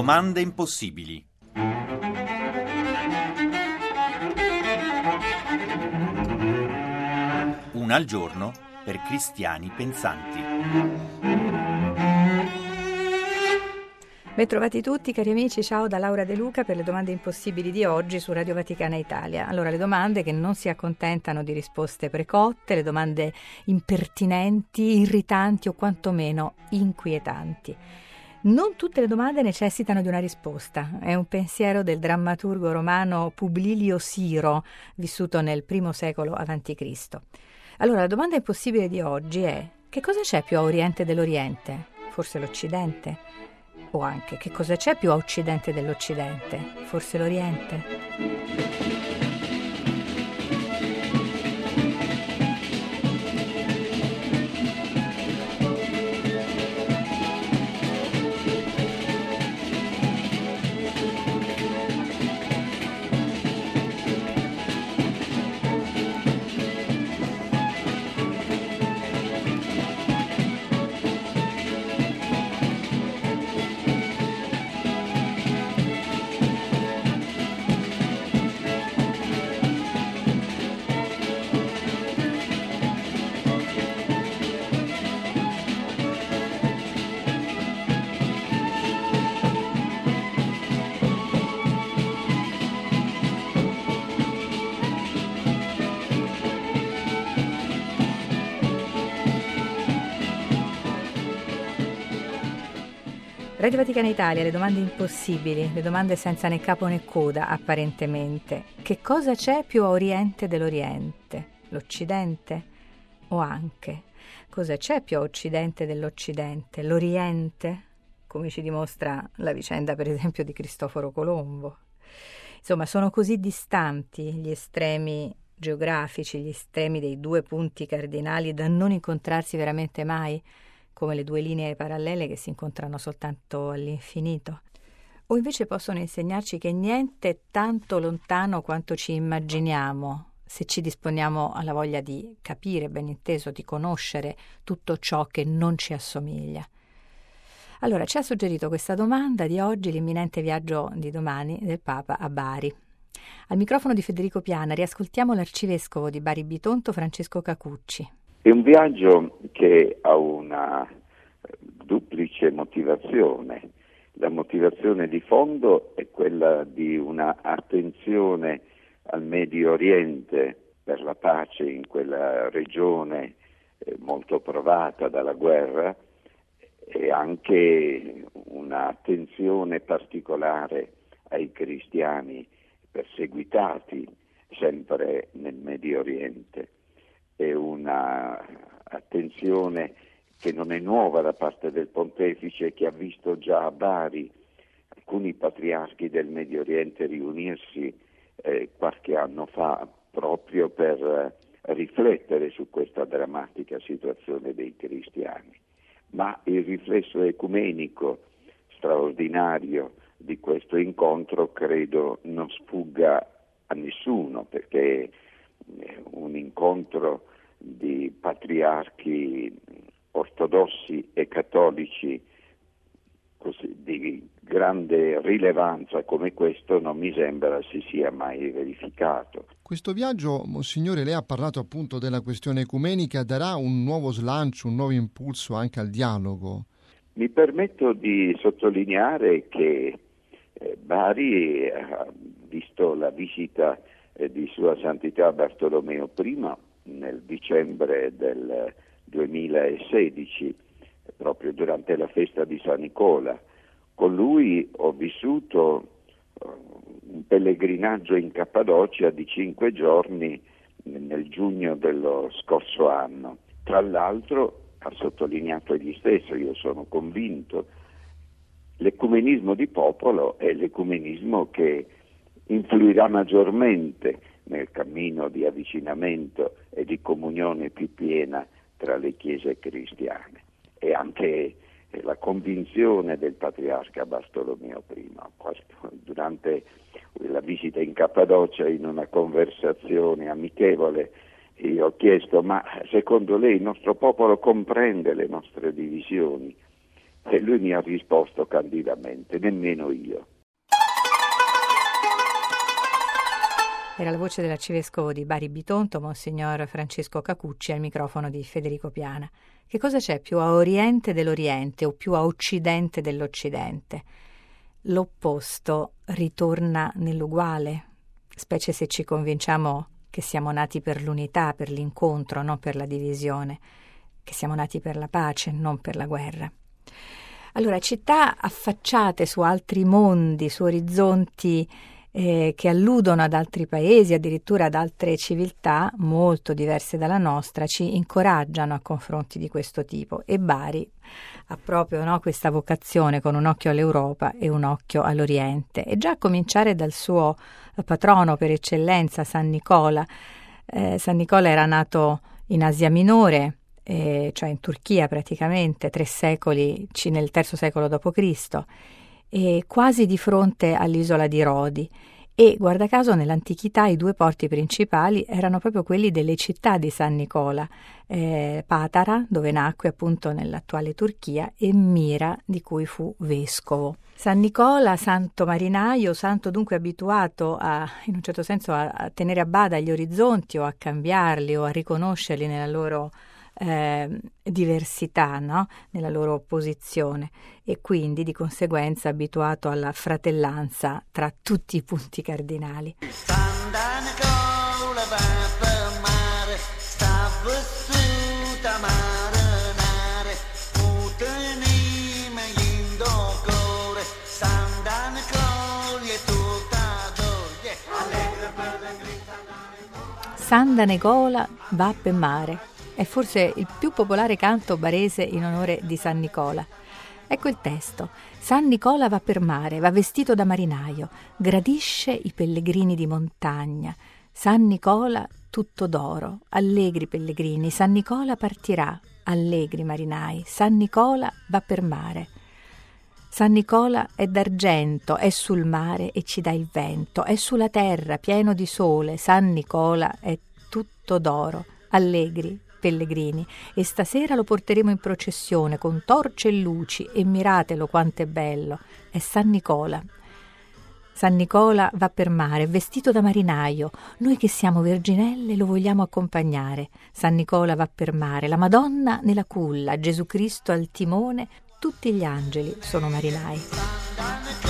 Domande impossibili. Una al giorno per cristiani pensanti. Bentrovati tutti cari amici, ciao da Laura De Luca per le domande impossibili di oggi su Radio Vaticana Italia. Allora, le domande che non si accontentano di risposte precotte, le domande impertinenti, irritanti o quantomeno inquietanti. Non tutte le domande necessitano di una risposta. È un pensiero del drammaturgo romano Publilio Siro, vissuto nel primo secolo a.C. Allora, la domanda impossibile di oggi è: che cosa c'è più a oriente dell'Oriente? Forse l'Occidente? O anche che cosa c'è più a occidente dell'Occidente? Forse l'Oriente? Radio Vaticana Italia, le domande impossibili, le domande senza né capo né coda apparentemente. Che cosa c'è più a oriente dell'Oriente? L'Occidente? O anche? Cosa c'è più a occidente dell'Occidente? L'Oriente? Come ci dimostra la vicenda per esempio di Cristoforo Colombo. Insomma, sono così distanti gli estremi geografici, gli estremi dei due punti cardinali da non incontrarsi veramente mai? Come le due linee parallele che si incontrano soltanto all'infinito. O invece possono insegnarci che niente è tanto lontano quanto ci immaginiamo, se ci disponiamo alla voglia di capire, ben inteso, di conoscere tutto ciò che non ci assomiglia. Allora, ci ha suggerito questa domanda di oggi l'imminente viaggio di domani del Papa a Bari. Al microfono di Federico Piana riascoltiamo l'arcivescovo di Bari Bitonto Francesco Cacucci. È un viaggio che ha una duplice motivazione. La motivazione di fondo è quella di una attenzione al Medio Oriente per la pace in quella regione eh, molto provata dalla guerra e anche un'attenzione particolare ai cristiani perseguitati sempre nel Medio Oriente è un'attenzione che non è nuova da parte del pontefice che ha visto già a Bari alcuni patriarchi del Medio Oriente riunirsi eh, qualche anno fa proprio per eh, riflettere su questa drammatica situazione dei cristiani. Ma il riflesso ecumenico straordinario di questo incontro credo non sfugga a nessuno perché un incontro di patriarchi ortodossi e cattolici così, di grande rilevanza come questo non mi sembra si sia mai verificato. Questo viaggio, Monsignore, lei ha parlato appunto della questione ecumenica, darà un nuovo slancio, un nuovo impulso anche al dialogo? Mi permetto di sottolineare che eh, Bari ha visto la visita eh, di Sua Santità Bartolomeo I nel dicembre del 2016, proprio durante la festa di San Nicola. Con lui ho vissuto eh, un pellegrinaggio in Cappadocia di cinque giorni nel giugno dello scorso anno. Tra l'altro ha sottolineato egli stesso, io sono convinto, l'ecumenismo di popolo è l'ecumenismo che influirà maggiormente nel cammino di avvicinamento e di comunione più piena tra le chiese cristiane e anche la convinzione del patriarca Bartolomeo I. Durante la visita in Cappadocia, in una conversazione amichevole, io ho chiesto, ma secondo lei il nostro popolo comprende le nostre divisioni? E lui mi ha risposto candidamente, nemmeno io. Era la voce dell'arcivescovo di Bari Bitonto, Monsignor Francesco Cacucci, al microfono di Federico Piana. Che cosa c'è più a oriente dell'Oriente o più a occidente dell'Occidente? L'opposto ritorna nell'uguale, specie se ci convinciamo che siamo nati per l'unità, per l'incontro, non per la divisione, che siamo nati per la pace, non per la guerra. Allora, città affacciate su altri mondi, su orizzonti eh, che alludono ad altri paesi, addirittura ad altre civiltà molto diverse dalla nostra, ci incoraggiano a confronti di questo tipo e Bari ha proprio no, questa vocazione con un occhio all'Europa e un occhio all'Oriente e già a cominciare dal suo patrono per eccellenza, San Nicola. Eh, San Nicola era nato in Asia Minore, eh, cioè in Turchia praticamente, tre secoli, nel terzo secolo d.C., e quasi di fronte all'isola di Rodi. E guarda caso nell'antichità i due porti principali erano proprio quelli delle città di San Nicola, eh, Patara, dove nacque appunto nell'attuale Turchia, e Mira, di cui fu vescovo. San Nicola, santo marinaio, santo dunque abituato a, in un certo senso a, a tenere a bada gli orizzonti o a cambiarli o a riconoscerli nella loro eh, diversità no? nella loro posizione e quindi di conseguenza abituato alla fratellanza tra tutti i punti cardinali. Sanda Negola va per mare è forse il più popolare canto barese in onore di San Nicola. Ecco il testo. San Nicola va per mare, va vestito da marinaio, gradisce i pellegrini di montagna. San Nicola tutto d'oro, allegri pellegrini, San Nicola partirà, allegri marinai, San Nicola va per mare. San Nicola è d'argento, è sul mare e ci dà il vento, è sulla terra pieno di sole, San Nicola è tutto d'oro, allegri pellegrini e stasera lo porteremo in processione con torce e luci e miratelo quanto è bello. È San Nicola. San Nicola va per mare, vestito da marinaio. Noi che siamo verginelle lo vogliamo accompagnare. San Nicola va per mare, la Madonna nella culla, Gesù Cristo al timone, tutti gli angeli sono marinai.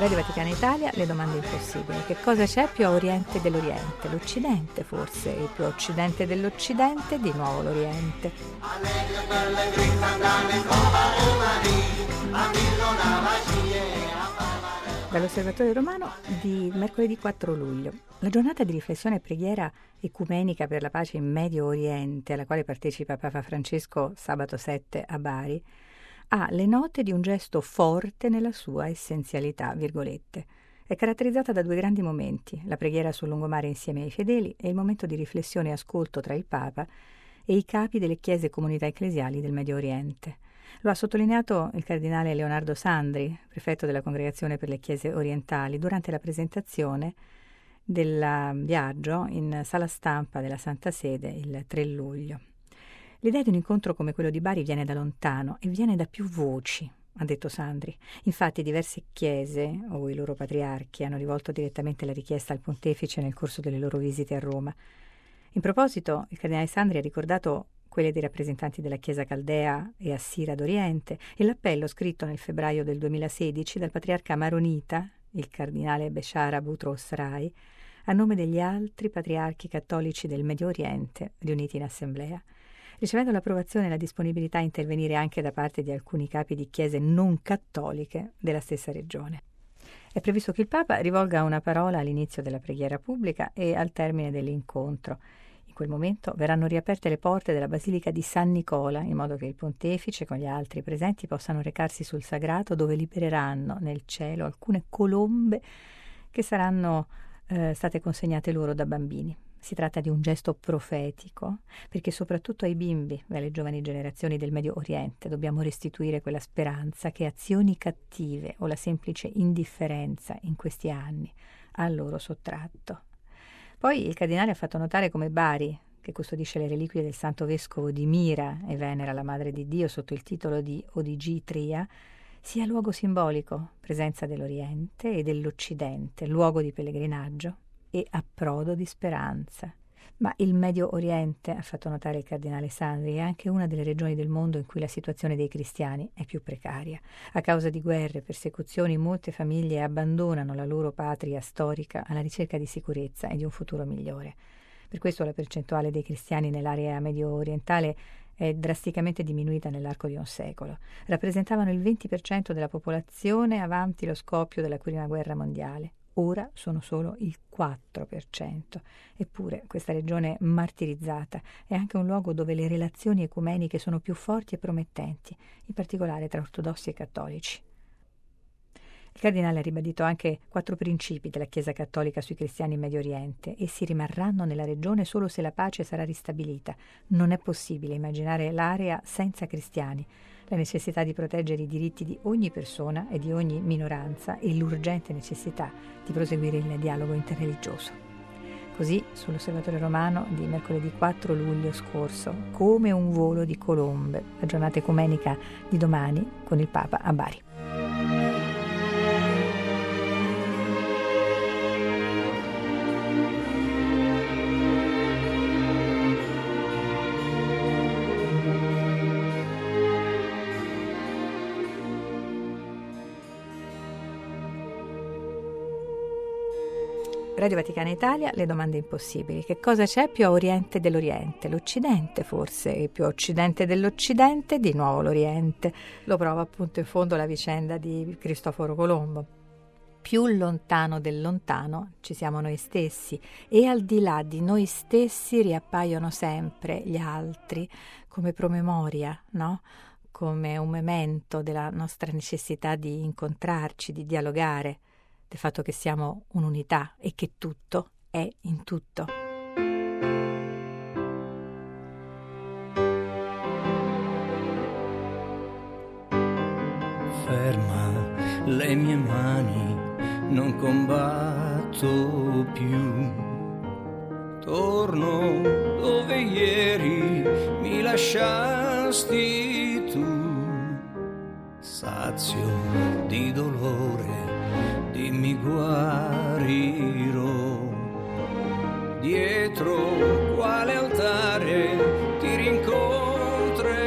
Radio Vaticana Italia, le domande impossibili. Che cosa c'è più a oriente dell'Oriente? L'Occidente forse, e più occidente dell'Occidente, di nuovo l'Oriente. Dall'Osservatorio Romano di mercoledì 4 luglio. La giornata di riflessione e preghiera ecumenica per la pace in Medio Oriente, alla quale partecipa Papa Francesco sabato 7 a Bari, ha le note di un gesto forte nella sua essenzialità, virgolette. È caratterizzata da due grandi momenti, la preghiera sul lungomare insieme ai fedeli e il momento di riflessione e ascolto tra il Papa e i capi delle chiese e comunità ecclesiali del Medio Oriente. Lo ha sottolineato il cardinale Leonardo Sandri, prefetto della Congregazione per le Chiese Orientali, durante la presentazione del viaggio in sala stampa della Santa Sede il 3 luglio. L'idea di un incontro come quello di Bari viene da lontano e viene da più voci, ha detto Sandri. Infatti diverse chiese o i loro patriarchi hanno rivolto direttamente la richiesta al pontefice nel corso delle loro visite a Roma. In proposito, il cardinale Sandri ha ricordato quelle dei rappresentanti della Chiesa Caldea e Assira d'Oriente e l'appello scritto nel febbraio del 2016 dal patriarca maronita, il cardinale Beshara Boutros Rai, a nome degli altri patriarchi cattolici del Medio Oriente riuniti in assemblea ricevendo l'approvazione e la disponibilità a intervenire anche da parte di alcuni capi di chiese non cattoliche della stessa regione. È previsto che il Papa rivolga una parola all'inizio della preghiera pubblica e al termine dell'incontro. In quel momento verranno riaperte le porte della Basilica di San Nicola, in modo che il pontefice con gli altri presenti possano recarsi sul sagrato dove libereranno nel cielo alcune colombe che saranno eh, state consegnate loro da bambini. Si tratta di un gesto profetico, perché soprattutto ai bimbi e alle giovani generazioni del Medio Oriente dobbiamo restituire quella speranza che azioni cattive o la semplice indifferenza in questi anni ha loro sottratto. Poi il cardinale ha fatto notare come Bari, che custodisce le reliquie del santo vescovo di Mira e venera la Madre di Dio sotto il titolo di ODG Tria, sia luogo simbolico, presenza dell'Oriente e dell'Occidente, luogo di pellegrinaggio e approdo di speranza. Ma il Medio Oriente, ha fatto notare il cardinale Sandri, è anche una delle regioni del mondo in cui la situazione dei cristiani è più precaria. A causa di guerre e persecuzioni, molte famiglie abbandonano la loro patria storica alla ricerca di sicurezza e di un futuro migliore. Per questo la percentuale dei cristiani nell'area medio orientale è drasticamente diminuita nell'arco di un secolo. Rappresentavano il 20% della popolazione avanti lo scoppio della Prima Guerra Mondiale ora sono solo il 4%. Eppure questa regione martirizzata è anche un luogo dove le relazioni ecumeniche sono più forti e promettenti, in particolare tra ortodossi e cattolici. Il cardinale ha ribadito anche quattro principi della Chiesa cattolica sui cristiani in Medio Oriente. Essi rimarranno nella regione solo se la pace sarà ristabilita. Non è possibile immaginare l'area senza cristiani la necessità di proteggere i diritti di ogni persona e di ogni minoranza e l'urgente necessità di proseguire il dialogo interreligioso. Così, sull'Osservatore Romano di mercoledì 4 luglio scorso, come un volo di colombe, la giornata ecumenica di domani con il Papa a Bari. Radio Vaticana Italia, le domande impossibili. Che cosa c'è più a oriente dell'Oriente? L'Occidente forse, e più a occidente dell'Occidente, di nuovo l'Oriente. Lo prova appunto in fondo la vicenda di Cristoforo Colombo. Più lontano del lontano ci siamo noi stessi e al di là di noi stessi riappaiono sempre gli altri come promemoria, no? come un memento della nostra necessità di incontrarci, di dialogare del fatto che siamo un'unità e che tutto è in tutto. Ferma le mie mani, non combatto più. Torno dove ieri mi lasciasti tu, sazio di dolore dimmi guarirò. Dietro quale altare ti rincontrerò,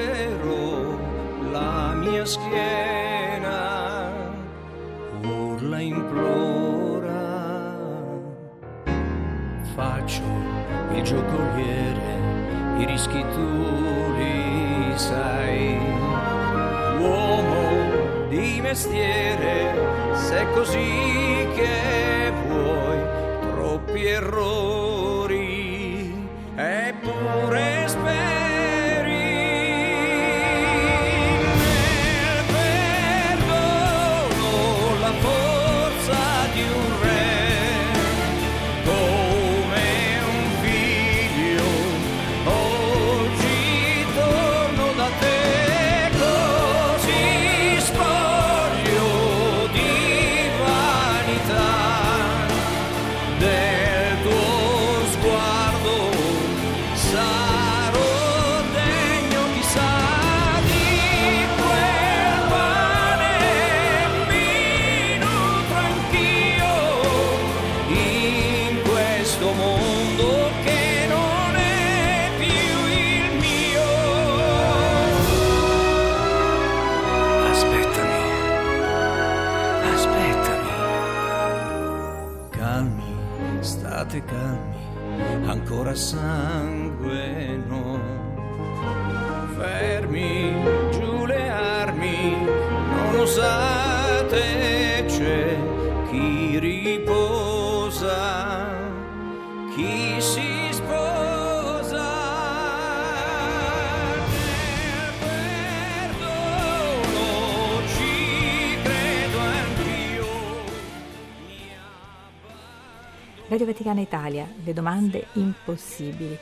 la mia schiena urla implora. Faccio il giocoliere, i rischi tu li sai. Uomo di mestiere se è così che vuoi, troppi errori, ancora sangue no. Fermi giù le armi, non osate, Radio Vaticana Italia, le domande impossibili.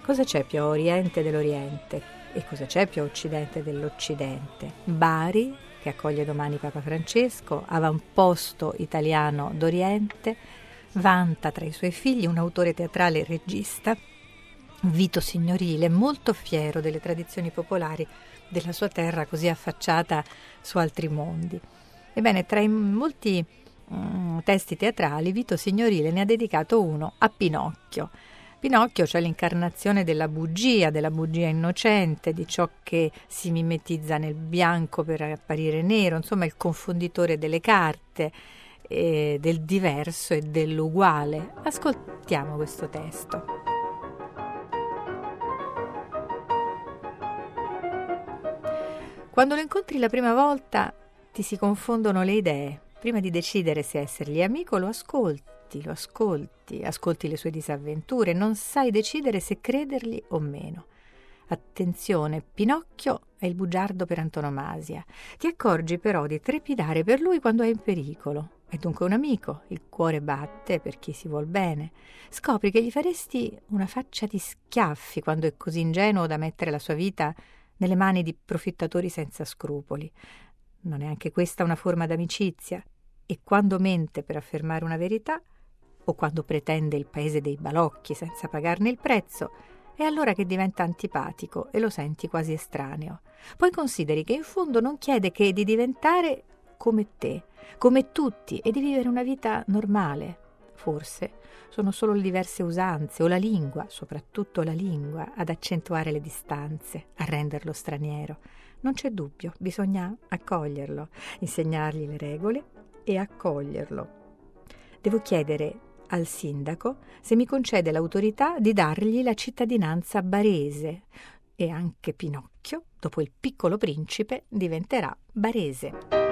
Cosa c'è più a oriente dell'Oriente e cosa c'è più a occidente dell'Occidente? Bari, che accoglie domani Papa Francesco, avamposto italiano d'Oriente, Vanta tra i suoi figli un autore teatrale e regista, Vito Signorile, molto fiero delle tradizioni popolari della sua terra così affacciata su altri mondi. Ebbene, tra i molti mm, testi teatrali, Vito Signorile ne ha dedicato uno a Pinocchio. Pinocchio, cioè l'incarnazione della bugia, della bugia innocente, di ciò che si mimetizza nel bianco per apparire nero, insomma il confonditore delle carte, eh, del diverso e dell'uguale. Ascoltiamo questo testo. Quando lo incontri la prima volta ti si confondono le idee. Prima di decidere se essergli amico lo ascolti, lo ascolti, ascolti le sue disavventure, non sai decidere se credergli o meno. Attenzione, Pinocchio è il bugiardo per antonomasia. Ti accorgi però di trepidare per lui quando è in pericolo. È dunque un amico, il cuore batte per chi si vuol bene. Scopri che gli faresti una faccia di schiaffi quando è così ingenuo da mettere la sua vita nelle mani di profittatori senza scrupoli. Non è anche questa una forma d'amicizia? E quando mente per affermare una verità, o quando pretende il paese dei balocchi senza pagarne il prezzo, è allora che diventa antipatico e lo senti quasi estraneo. Poi consideri che in fondo non chiede che di diventare come te, come tutti, e di vivere una vita normale. Forse sono solo le diverse usanze o la lingua, soprattutto la lingua, ad accentuare le distanze, a renderlo straniero. Non c'è dubbio, bisogna accoglierlo, insegnargli le regole e accoglierlo. Devo chiedere al sindaco se mi concede l'autorità di dargli la cittadinanza barese e anche Pinocchio, dopo il piccolo principe, diventerà barese.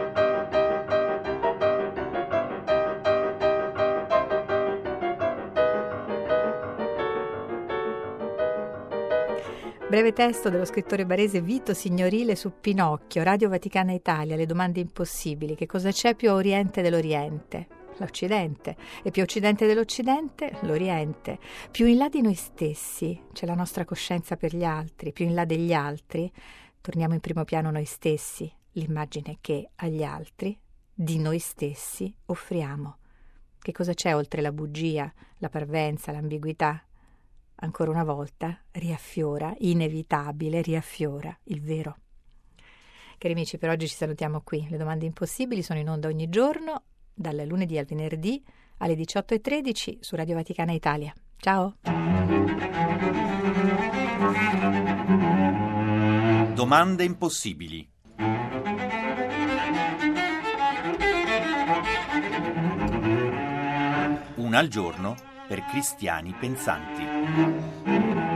Breve testo dello scrittore barese Vito Signorile su Pinocchio, Radio Vaticana Italia, le domande impossibili. Che cosa c'è più a oriente dell'Oriente? L'Occidente. E più a occidente dell'Occidente? L'Oriente. Più in là di noi stessi c'è la nostra coscienza per gli altri, più in là degli altri torniamo in primo piano noi stessi, l'immagine che agli altri, di noi stessi, offriamo. Che cosa c'è oltre la bugia, la parvenza, l'ambiguità? Ancora una volta riaffiora, inevitabile, riaffiora il vero. Cari amici, per oggi ci salutiamo qui. Le domande impossibili sono in onda ogni giorno, dal lunedì al venerdì alle 18.13 su Radio Vaticana Italia. Ciao! Domande impossibili. Una al giorno per cristiani pensanti.